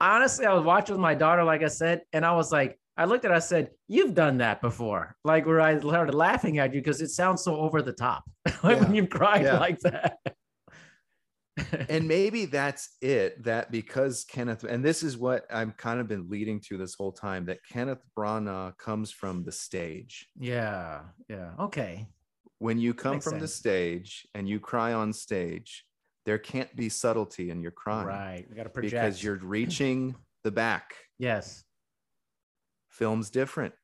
honestly i was watching with my daughter like i said and i was like i looked at her i said you've done that before like where i started laughing at you because it sounds so over the top like when Yeah. you cried Yeah. like that and maybe that's it that because kenneth and this is what i've kind of been leading to this whole time that kenneth branagh comes from the stage. Yeah yeah. Okay. When you come Makes from the stage and you cry on stage, there can't be subtlety in your crying. Right we got to project. Because you're reaching the back. yes. Film's different.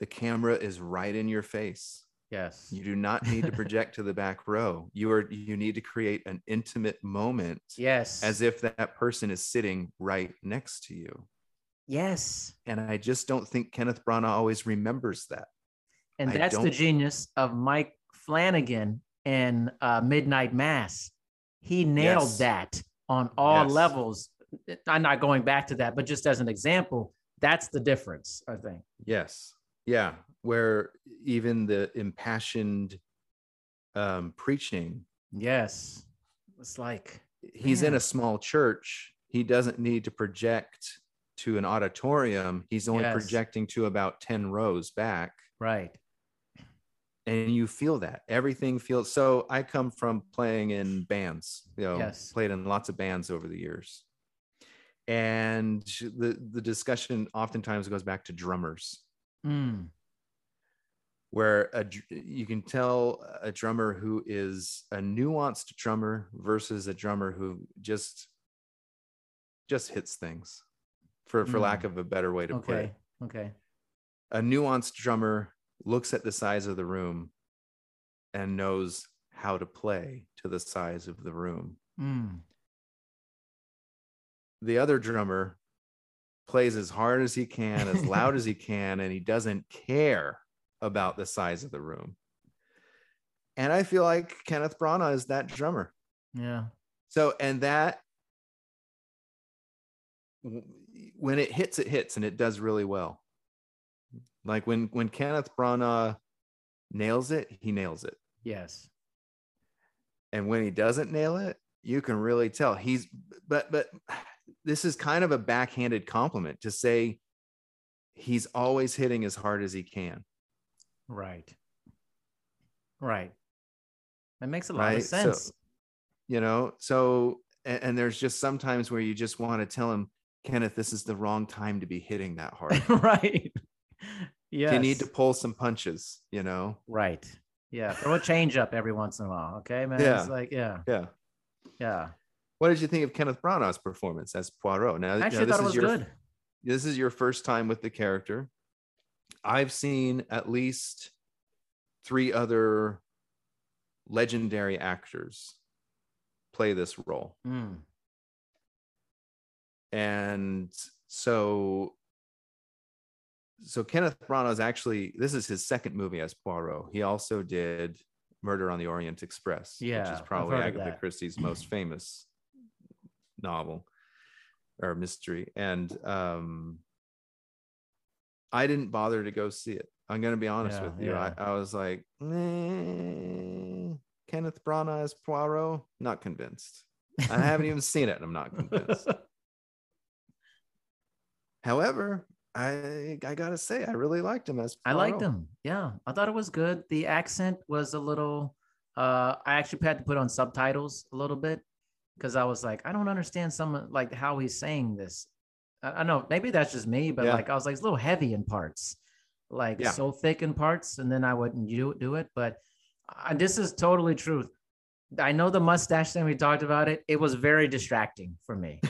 The camera is right in your face. Yes You do not need to project to the back row. You are you need to create an intimate moment yes as if that person is sitting right next to you. yes And I just don't think Kenneth Branagh always remembers that. and I that's the genius of mike flanagan in uh, midnight mass he nailed Yes. that on all Yes. levels i'm not going back to that but just as an example that's the difference i think Yes. Yeah. Where even the impassioned um, preaching, yes it's like he's in a small church. He doesn't need to project to an auditorium. He's only Yes. projecting to about 10 rows back. right And you feel that everything feels so. I come from playing in bands, you know, Yes. played in lots of bands over the years. And the, the discussion oftentimes goes back to drummers. Mm, where a, you can tell a drummer who is a nuanced drummer versus a drummer who just just hits things for for Mm. lack of a better way to put okay it. okay. A nuanced drummer looks at the size of the room and knows how to play to the size of the room. Mm, the other drummer plays as hard as he can, as loud as he can, and he doesn't care about the size of the room. And I feel like Kenneth Branagh is that drummer. yeah So, and that when it hits, it hits, and it does really well. Like when when Kenneth Branagh nails it, he nails it. Yes. And when he doesn't nail it, you can really tell he's. But but this is kind of a backhanded compliment to say he's always hitting as hard as he can. Right. Right. That makes a lot Right, of so- sense. You know, so and, and there's just sometimes where you just want to tell him, Kenneth, this is the wrong time to be hitting that hard. right. Yeah. You need to pull some punches, you know? Right. Yeah. Throw a change up every once in a while. Okay, man. Yeah. It's like, yeah. Yeah. Yeah. What did you think of Kenneth Branagh's performance as Poirot? Now, I now actually this thought it is was your good. this is your first time with the character. I've seen at least three other legendary actors play this role. Mm. And so so Kenneth Branagh is actually this is his second movie as Poirot. He also did Murder on the Orient Express, Yeah, which is probably Agatha. Christie's most famous novel or mystery. And um I didn't bother to go see it. I'm gonna be honest Yeah, with you. yeah. I, I was like, "Eh, Kenneth Branagh as Poirot, not convinced. I haven't even seen it, and I'm not convinced. However, I I gotta say, I really liked him as I liked him. Yeah. I thought it was good. The accent was a little uh I actually had to put on subtitles a little bit because I was like, I don't understand some like how he's saying this. I, I know maybe that's just me, but Yeah. like I was like it's a little heavy in parts, like Yeah. so thick in parts, and then I wouldn't do, do it. But I, this is totally truth. I know the mustache thing we talked about it. It was very distracting for me.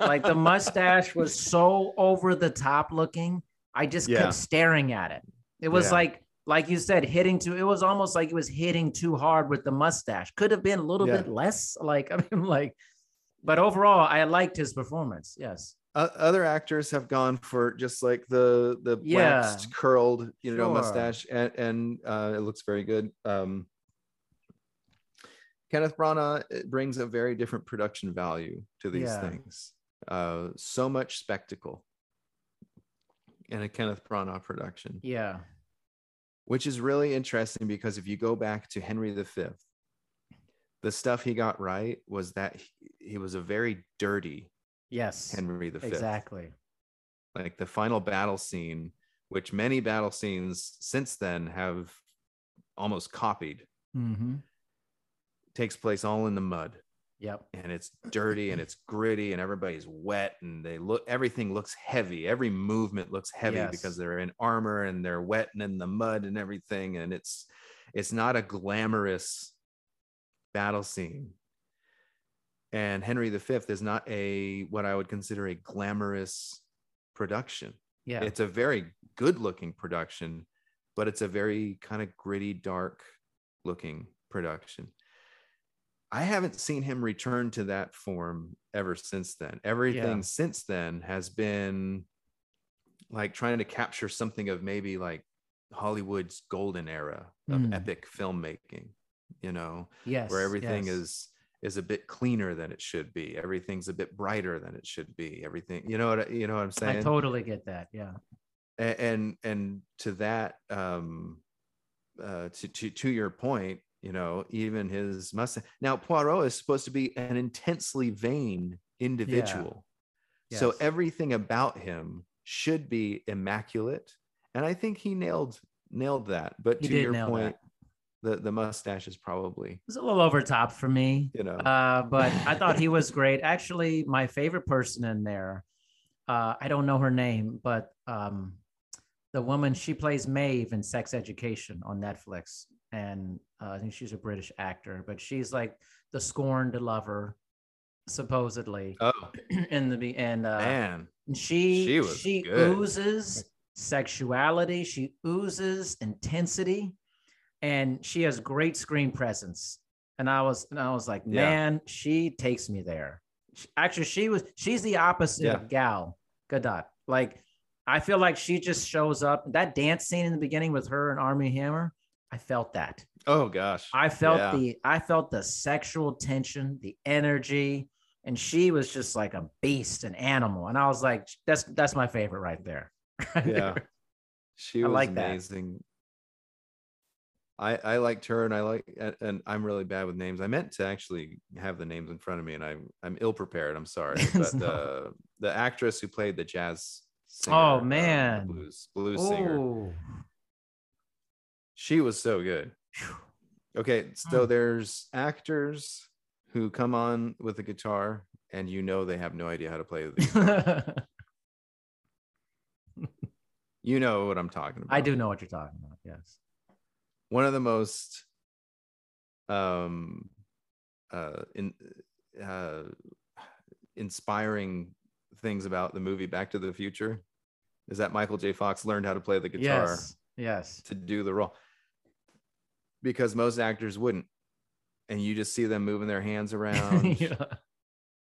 like the mustache was so over the top looking. I just Yeah. kept staring at it. It was like, like you said, hitting too. It was almost like it was hitting too hard with the mustache. Could have been a little Yeah. bit less. Like I mean, like, but overall, I liked his performance. Yes. O- other actors have gone for just like the the Yeah. waxed curled you know Sure. mustache and and uh, it looks very good um kenneth branagh brings a very different production value to these Yeah. things uh so much spectacle in a kenneth branagh production Yeah. Which is really interesting because if you go back to henry v the stuff he got right was that he, he was a very dirty Yes. henry v Exactly. like the final battle scene, which many battle scenes since then have almost copied, Mm-hmm. takes place all in the mud Yep. and it's dirty and it's gritty and everybody's wet and they look everything looks heavy. Every movement looks heavy Yes. because they're in armor and they're wet and in the mud and everything. And it's it's not a glamorous battle scene. And Henry V is not a what I would consider a glamorous production. Yeah. it's a very good looking production but it's a very kind of gritty dark looking production i haven't seen him return to that form ever since then everything Yeah. since then has been like trying to capture something of maybe like hollywood's golden era of Mm. epic filmmaking you know yes. where everything yes. is is a bit cleaner than it should be everything's a bit brighter than it should be everything you know what you know what i'm saying I totally get that. Yeah. A- and and to that um uh to to, to your point you know even his mustache now poirot is supposed to be an intensely vain individual. So Yes. everything about him should be immaculate. And i think he nailed nailed that. But He to your point the the mustache is probably It's a little over top for me. you know. Uh, but I thought he was great. Actually, my favorite person in there, uh, I don't know her name, but um, the woman she plays Maeve in Sex Education on Netflix, and uh, I think she's a British actor, but she's like the scorned lover, supposedly oh in the and uh, man she She was she oozes sexuality. She oozes intensity, and she has great screen presence. And I was and I was like, Yeah. man, she takes me there. She- Actually, she was she's the opposite Yeah. of Gal Gadot. Like, I feel like she just shows up. That dance scene in the beginning with her and Armie Hammer, I felt that. oh gosh I felt Yeah. the I felt the sexual tension, the energy, and she was just like a beast, an animal, and I was like, that's that's my favorite right there. Right Yeah. there. She was like that. amazing. I I liked her, and I like, and, I'm really bad with names. I meant to actually have the names in front of me, and I'm I'm ill prepared. I'm sorry, but No. uh, the actress who played the jazz. Singer, Oh, uh, the man. blues blues singer. She was so good. Okay, so Hmm. there's actors who come on with a guitar, and you know they have no idea how to play the guitar. you know what I'm talking about. I do know what you're talking about. Yes. one of the most um uh in uh inspiring things about the movie Back to the Future is that Michael J. Fox learned how to play the guitar Yes. Yes. to do the role because most actors wouldn't and you just see them moving their hands around yeah.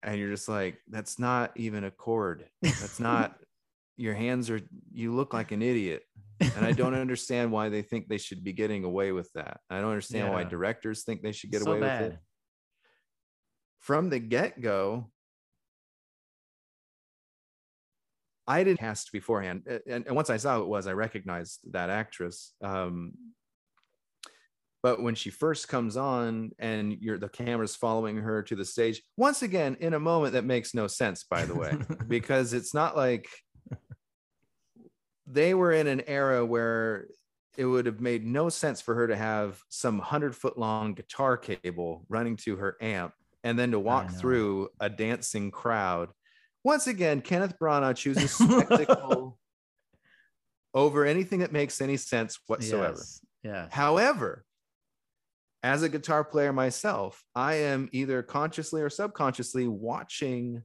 and you're just like that's not even a chord that's not your hands are you look like an idiot and I don't understand why they think they should be getting away with that. I don't understand why directors think they should get so away bad. with it. From the get go, I didn't cast beforehand, and, and once I saw who it was, I recognized that actress. Um, but when she first comes on and you're the camera's following her to the stage, once again in a moment that makes no sense, by the way, because it's not like they were in an era where it would have made no sense for her to have some hundred foot long guitar cable running to her amp and then to walk through a dancing crowd. Once again, Kenneth Branagh chooses spectacle over anything that makes any sense whatsoever. Yes. Yeah. However, as a guitar player myself, I am either consciously or subconsciously watching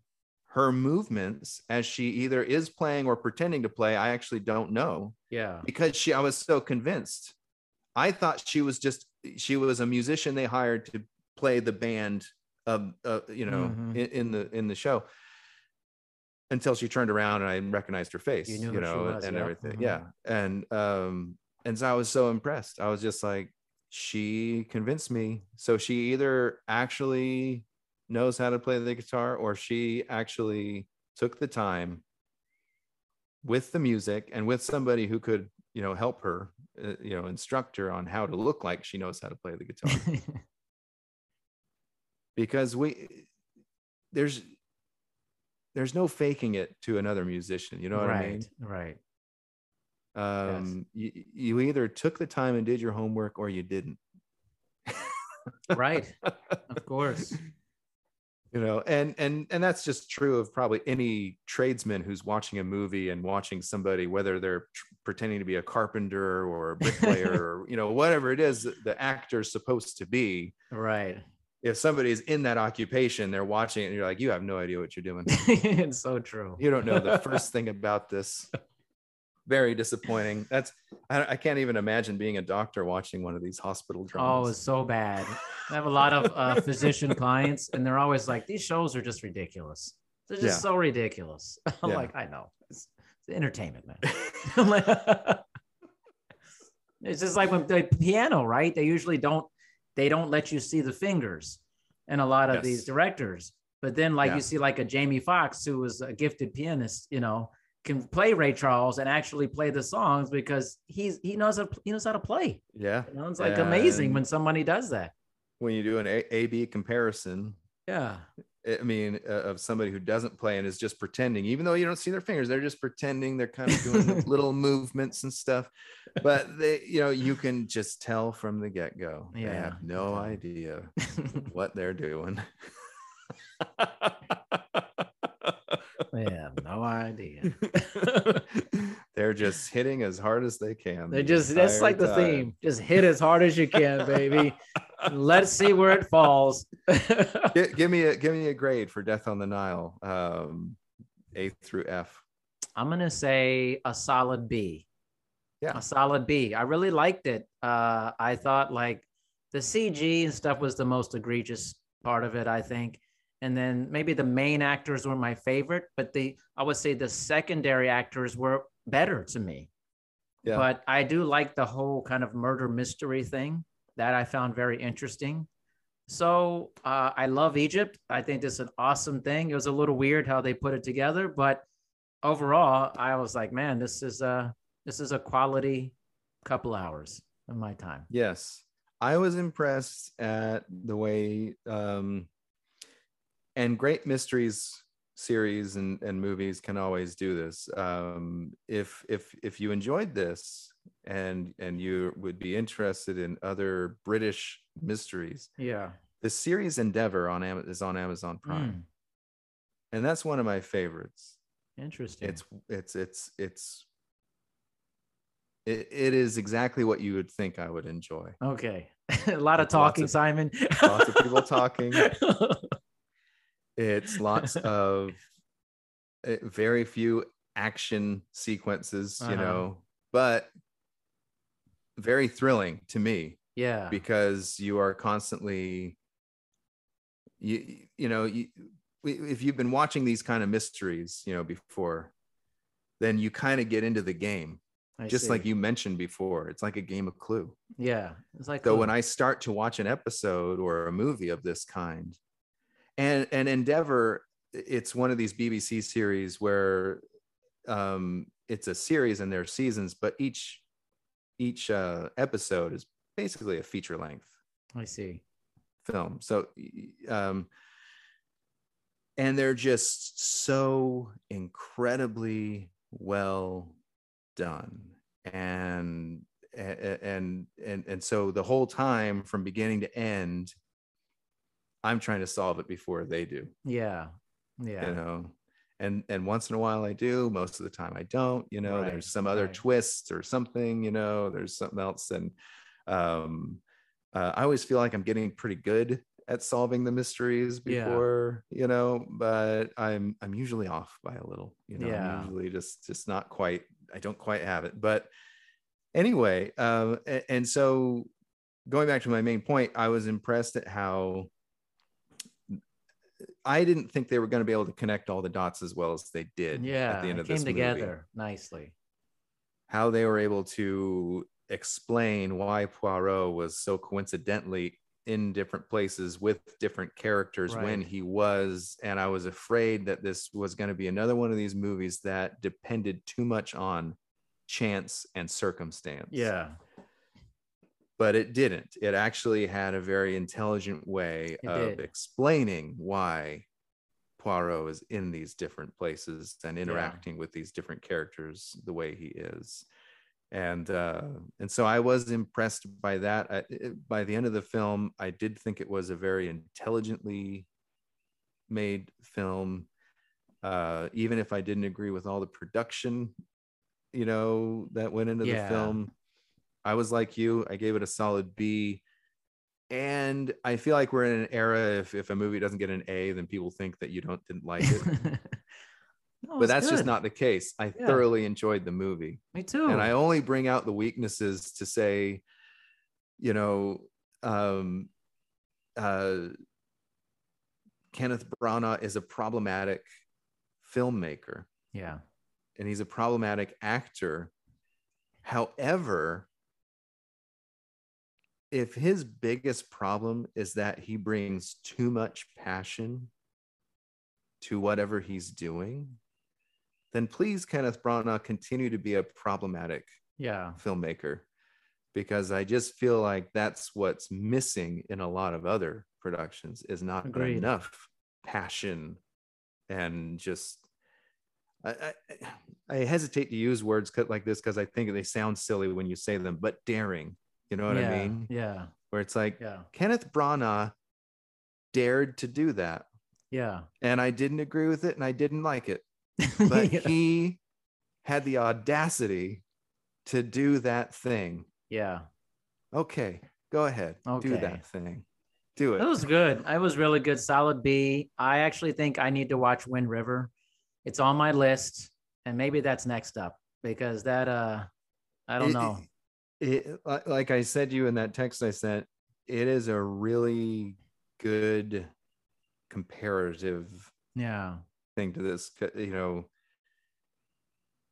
her movements as she either is playing or pretending to play. I actually don't know Yeah. because she I was so convinced. I thought she was just she was a musician they hired to play the band of uh, you know Mhm. in, in the in the show until she turned around and I recognized her face, You you, know, was, and yep. everything. Mhm. Yeah. And um and so I was so impressed. I was just like she convinced me. So she either actually knows how to play the guitar or she actually took the time with the music and with somebody who could you know help her uh, you know instruct her on how to look like she knows how to play the guitar because we there's there's no faking it to another musician you know what right. i mean Right, Right. Um you, you either took the time and did your homework or you didn't Right. Of course. you know and and and that's just true of probably any tradesman who's watching a movie and watching somebody whether they're tr- pretending to be a carpenter or a bricklayer or you know whatever it is that the actor's supposed to be Right. if somebody's in that occupation they're watching it and you're like you have no idea what you're doing it's so true. you don't know the first thing about this very disappointing that's I, I can't even imagine being a doctor watching one of these hospital dramas. Oh, it's so bad. I have a lot of uh, physician clients, and they're always like, "These shows are just ridiculous. They're just Yeah. so ridiculous." I'm Yeah. like, "I know. It's, it's entertainment, man." Like- it's just like when the piano, right? They usually don't. They don't let you see the fingers, and a lot of these directors. But then, like Yeah. you see, like a Jamie Foxx, who was a gifted pianist, you know, can play Ray Charles and actually play the songs because he's he knows how, he knows how to play. yeah You know, it's like amazing when somebody does that. when you do an a, b comparison Yeah. I mean, uh, of somebody who doesn't play and is just pretending, even though you don't see their fingers, they're just pretending. They're kind of doing little movements and stuff. But they, you know, you can just tell from the get go. They Yeah. have no idea what they're doing. They have no idea. they're just hitting as hard as they can. They the just that's like the theme. Just hit as hard as you can, baby. Let's see where it falls. Gi- give me a give me a grade for Death on the Nile, um, A through F. I'm gonna say a solid B. Yeah. A solid B. I really liked it. Uh, I thought like the CG and stuff was the most egregious part of it, I think. And then maybe the main actors were my favorite, but the I would say the secondary actors were better to me. Yeah. But I do like the whole kind of murder mystery thing that I found very interesting. So uh, I love Egypt. I think it's an awesome thing. It was a little weird how they put it together, but overall, I was like, man, this is a this is a quality couple hours of my time. Yes. I was impressed at the way um and great mysteries series and, and movies can always do this. Um if if if you enjoyed this and and you would be interested in other British mysteries, Yeah. the series Endeavor on Am- is on Amazon Prime. Mm, And that's one of my favorites. interesting. It's it's it's it's it, it is exactly what you would think I would enjoy. okay. a lot of Lots talking, of- Simon. lots of people talking. It's lots of uh, very few action sequences, you Uh-huh. know, but very thrilling to me yeah. because you are constantly you you know you, if you've been watching these kind of mysteries you know before then you kind of get into the game I just like you mentioned before it's like a game of clue Yeah. It's like so Clue. when i start to watch an episode or a movie of this kind and and endeavor it's one of these bbc series where um it's a series and there are seasons but each each uh episode is basically a feature length I see. film so um and they're just so incredibly well done and and and and so the whole time from beginning to end i'm trying to solve it before they do Yeah. Yeah. you know and and once in a while i do most of the time i don't you know Right, there's some other right. twist or something you know there's something else and um uh, i always feel like i'm getting pretty good at solving the mysteries Yeah. before you know but i'm i'm usually off by a little you know Yeah. i'm usually just just not quite i don't quite have it but anyway um a- and so going back to my main point i was impressed at how I didn't think they were going to be able to connect all the dots as well as they did Yeah. at the end of came this movie. together nicely. How they were able to explain why Poirot was so coincidentally in different places with different characters when he was. And I was afraid that this was going to be another one of these movies that depended too much on chance and circumstance. Yeah. But it didn't. It actually had a very intelligent way It of did. explaining why Poirot is in these different places and interacting with these different characters the way he is. And uh, and so I was impressed by that. I, it- by the end of the film, I did think it was a very intelligently made film. Uh, even if I didn't agree with all the production, you know, that went into Yeah. the film, I was like you. I gave it a solid B. And I feel like we're in an era if, if a movie doesn't get an A, then people think that you don't didn't like it. No, but that's just not the case. I Yeah. thoroughly enjoyed the movie. Me too. And I only bring out the weaknesses to say, you know, um uh Kenneth Branagh is a problematic filmmaker yeah. and he's a problematic actor. However, if his biggest problem is that he brings too much passion to whatever he's doing, then please, Kenneth Branagh, continue to be a problematic Yeah. filmmaker because I just feel like that's what's missing in a lot of other productions is not Agreed. enough passion and just I, I, I hesitate to use words cut like this because I think they sound silly when you say them, but daring, you know what yeah. I mean? Yeah. Where it's like Yeah. Kenneth Branagh dared to do that, Yeah. and I didn't agree with it, and I didn't like it, but yeah. he had the audacity to do that thing. yeah. Okay, go ahead. Do that thing. Do It it. was good. I was really good. Solid B. I actually think I need to watch Wind River. It's on my list, and maybe that's next up because that uh, I don't know. It, like I said to you in that text I sent, it is a really good comparative Yeah. thing to this, you know.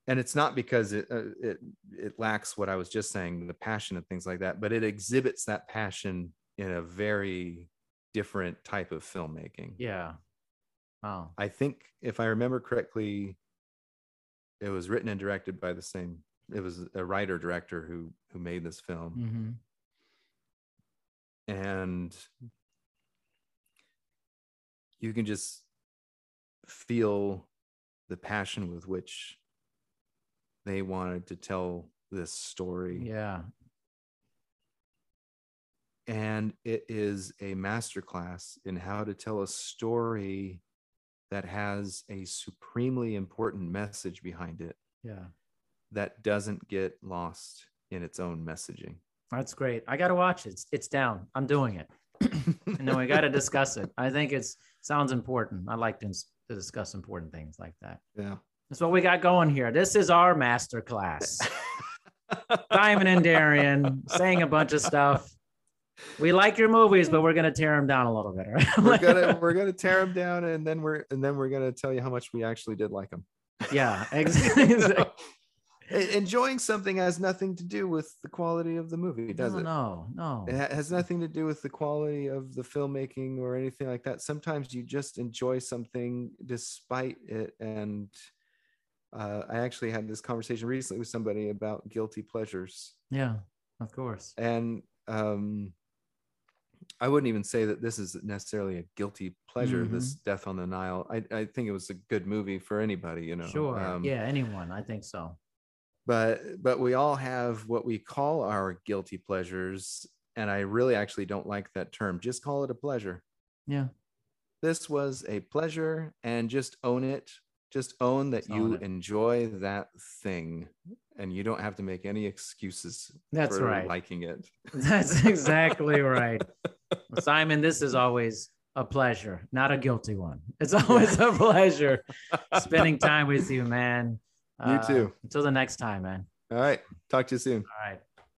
And it's not because it uh, it it lacks what I was just saying, the passion and things like that, but it exhibits that passion in a very different type of filmmaking. Yeah. Oh. I think if I remember correctly, it was written and directed by the same. It was a writer director who who made this film, hmm and you can just feel the passion with which they wanted to tell this story. Yeah. and it is a masterclass in how to tell a story that has a supremely important message behind it Yeah. That doesn't get lost in its own messaging. That's great. I got to watch it. It's, it's down. I'm doing it. And then we got to discuss it. I think it's sounds important. I like to, to discuss important things like that. yeah. That's what we got going here. This is our master class. Diamond and Darian saying a bunch of stuff. We like your movies, but we're gonna tear them down a little bit. Right? we're gonna we're gonna tear them down and then we're and then we're gonna tell you how much we actually did like them. yeah, exactly. Enjoying something has nothing to do with the quality of the movie, does no, it? no, no. It has nothing to do with the quality of the filmmaking or anything like that. Sometimes you just enjoy something despite it. And uh, I actually had this conversation recently with somebody about guilty pleasures. Yeah, of course. And um, I wouldn't even say that this is necessarily a guilty pleasure, this Death on the Nile. I, I think it was a good movie for anybody, you know. Sure. Um, yeah, anyone. I think so. But but we all have what we call our guilty pleasures and i really actually don't like that term just call it a pleasure Yeah. this was a pleasure and just own it just own that Just you own enjoy that thing and you don't have to make any excuses That's for right. liking it That's exactly right. Simon, this is always a pleasure, not a guilty one. It's always a pleasure spending time with you, man. You Uh, too. Until the next time, man. all right talk to you soon All right.